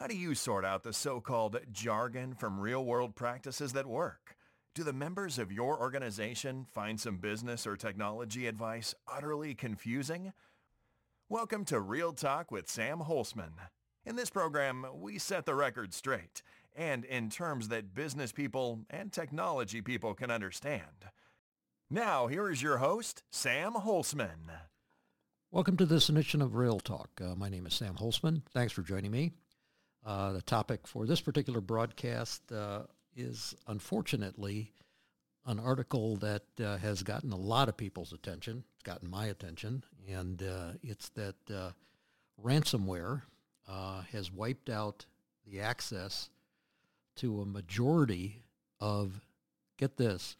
How do you sort out the so-called jargon from real-world practices that work? Do the members of your organization find some business or technology advice utterly confusing? Welcome to Real Talk with Sam Holzman. In this program, we set the record straight and in terms that business people and technology people can understand. Now, here is your host, Sam Holzman. Welcome to this edition of Real Talk. Uh, my name is Sam Holzman. Thanks for joining me. Uh, the topic for this particular broadcast uh, is unfortunately an article that uh, has gotten a lot of people's attention. It's gotten my attention, and uh, it's that uh, ransomware has wiped out the access to a majority of, get this,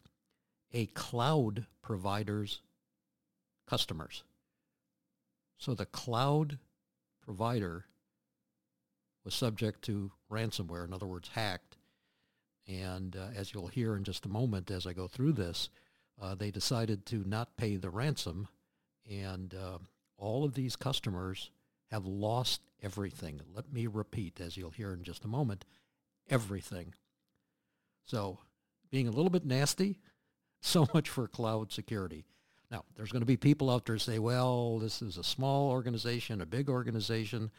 a cloud provider's customers. So the cloud provider was subject to ransomware, in other words, hacked. And uh, as you'll hear in just a moment as I go through this, uh, they decided to not pay the ransom. And uh, all of these customers have lost everything. Let me repeat, as you'll hear in just a moment, everything. So being a little bit nasty, so much for cloud security. Now, there's going to be people out there say, well, this is a small organization, a big organization.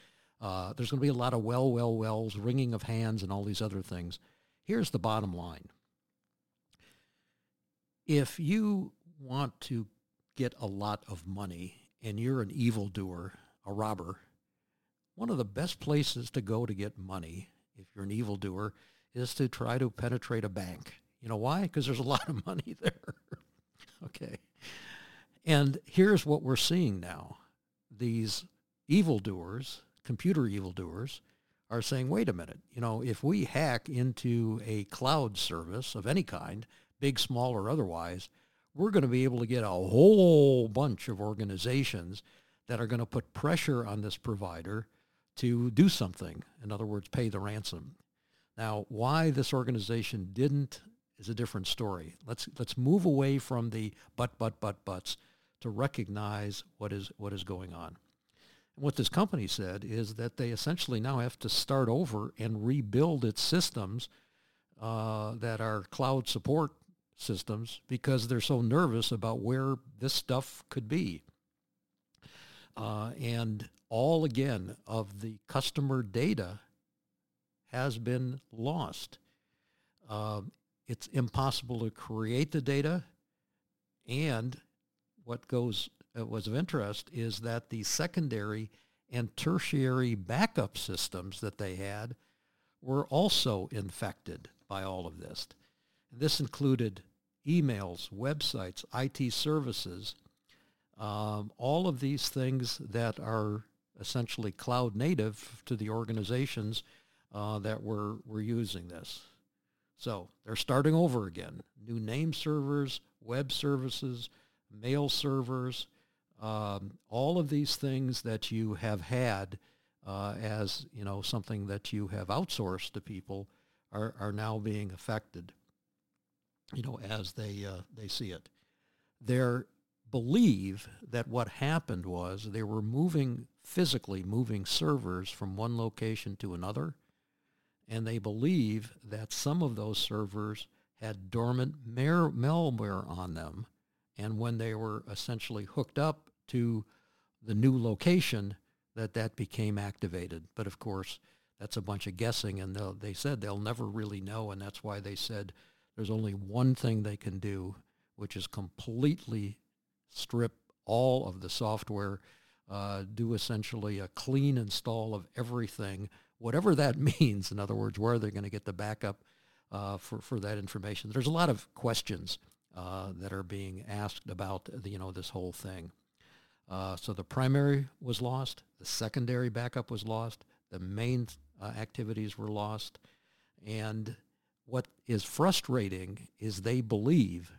Uh, there's going to be a lot of well, well, wells, wringing of hands, and all these other things. Here's the bottom line. If you want to get a lot of money and you're an evildoer, a robber, one of the best places to go to get money, if you're an evildoer, is to try to penetrate a bank. You know why? Because there's a lot of money there. okay. And here's what we're seeing now. These evildoers, computer evildoers, are saying, wait a minute, you know, if we hack into a cloud service of any kind, big, small, or otherwise, we're going to be able to get a whole bunch of organizations that are going to put pressure on this provider to do something. In other words, pay the ransom. Now, why this organization didn't is a different story. Let's let's move away from the but but but buts to recognize what is what is going on. And what this company said is that they essentially now have to start over and rebuild its systems uh, that are cloud support systems because they're so nervous about where this stuff could be. Uh, and all again of the customer data has been lost. Uh, it's impossible to create the data and what goes was of interest is that the secondary and tertiary backup systems that they had were also infected by all of this. This included emails, websites, IT services, um, all of these things that are essentially cloud native to the organizations uh, that were, were using this. So they're starting over again. New name servers, web services, mail servers, um, all of these things that you have had uh, as you know something that you have outsourced to people are, are now being affected. You know as they uh, they see it. They believe that what happened was they were moving physically moving servers from one location to another, and they believe that some of those servers had dormant malware on them and when they were essentially hooked up to the new location, that that became activated. But of course, that's a bunch of guessing, and they said they'll never really know, and that's why they said there's only one thing they can do, which is completely strip all of the software, uh, do essentially a clean install of everything, whatever that means. In other words, where they're going to get the backup uh, for, for that information. There's a lot of questions uh, that are being asked about the, you know this whole thing. Uh, so the primary was lost, the secondary backup was lost, the main uh, activities were lost, and what is frustrating is they believe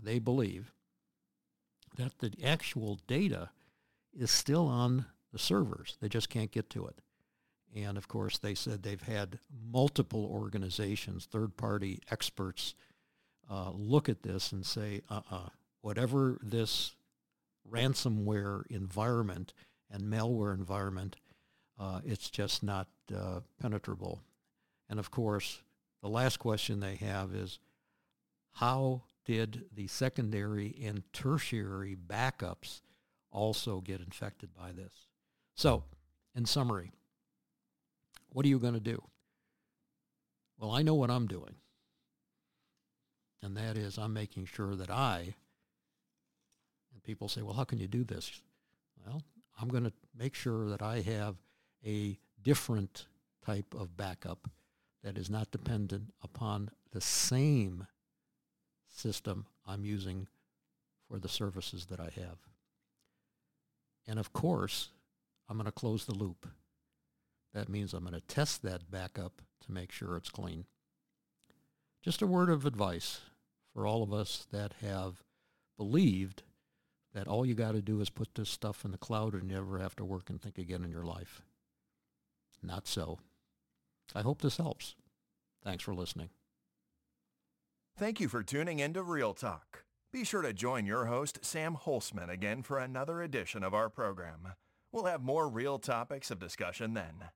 they believe that the actual data is still on the servers. They just can't get to it. And of course, they said they've had multiple organizations, third-party experts uh, look at this and say, uh-uh, whatever this ransomware environment and malware environment uh, it's just not uh, penetrable. And of course, the last question they have is, how did the secondary and tertiary backups also get infected by this? So, in summary, what are you going to do? Well, I know what I'm doing. And that is I'm making sure that I, people say, well, how can you do this? Well, I'm going to make sure that I have a different type of backup that is not dependent upon the same system I'm using for the services that I have. And of course, I'm going to close the loop. That means I'm going to test that backup to make sure it's clean. Just a word of advice for all of us that have believed that all you got to do is put this stuff in the cloud and you never have to work and think again in your life. Not so. I hope this helps. Thanks for listening. Thank you for tuning in to Real Talk. Be sure to join your host, Sam Holzman, again for another edition of our program. We'll have more real topics of discussion then.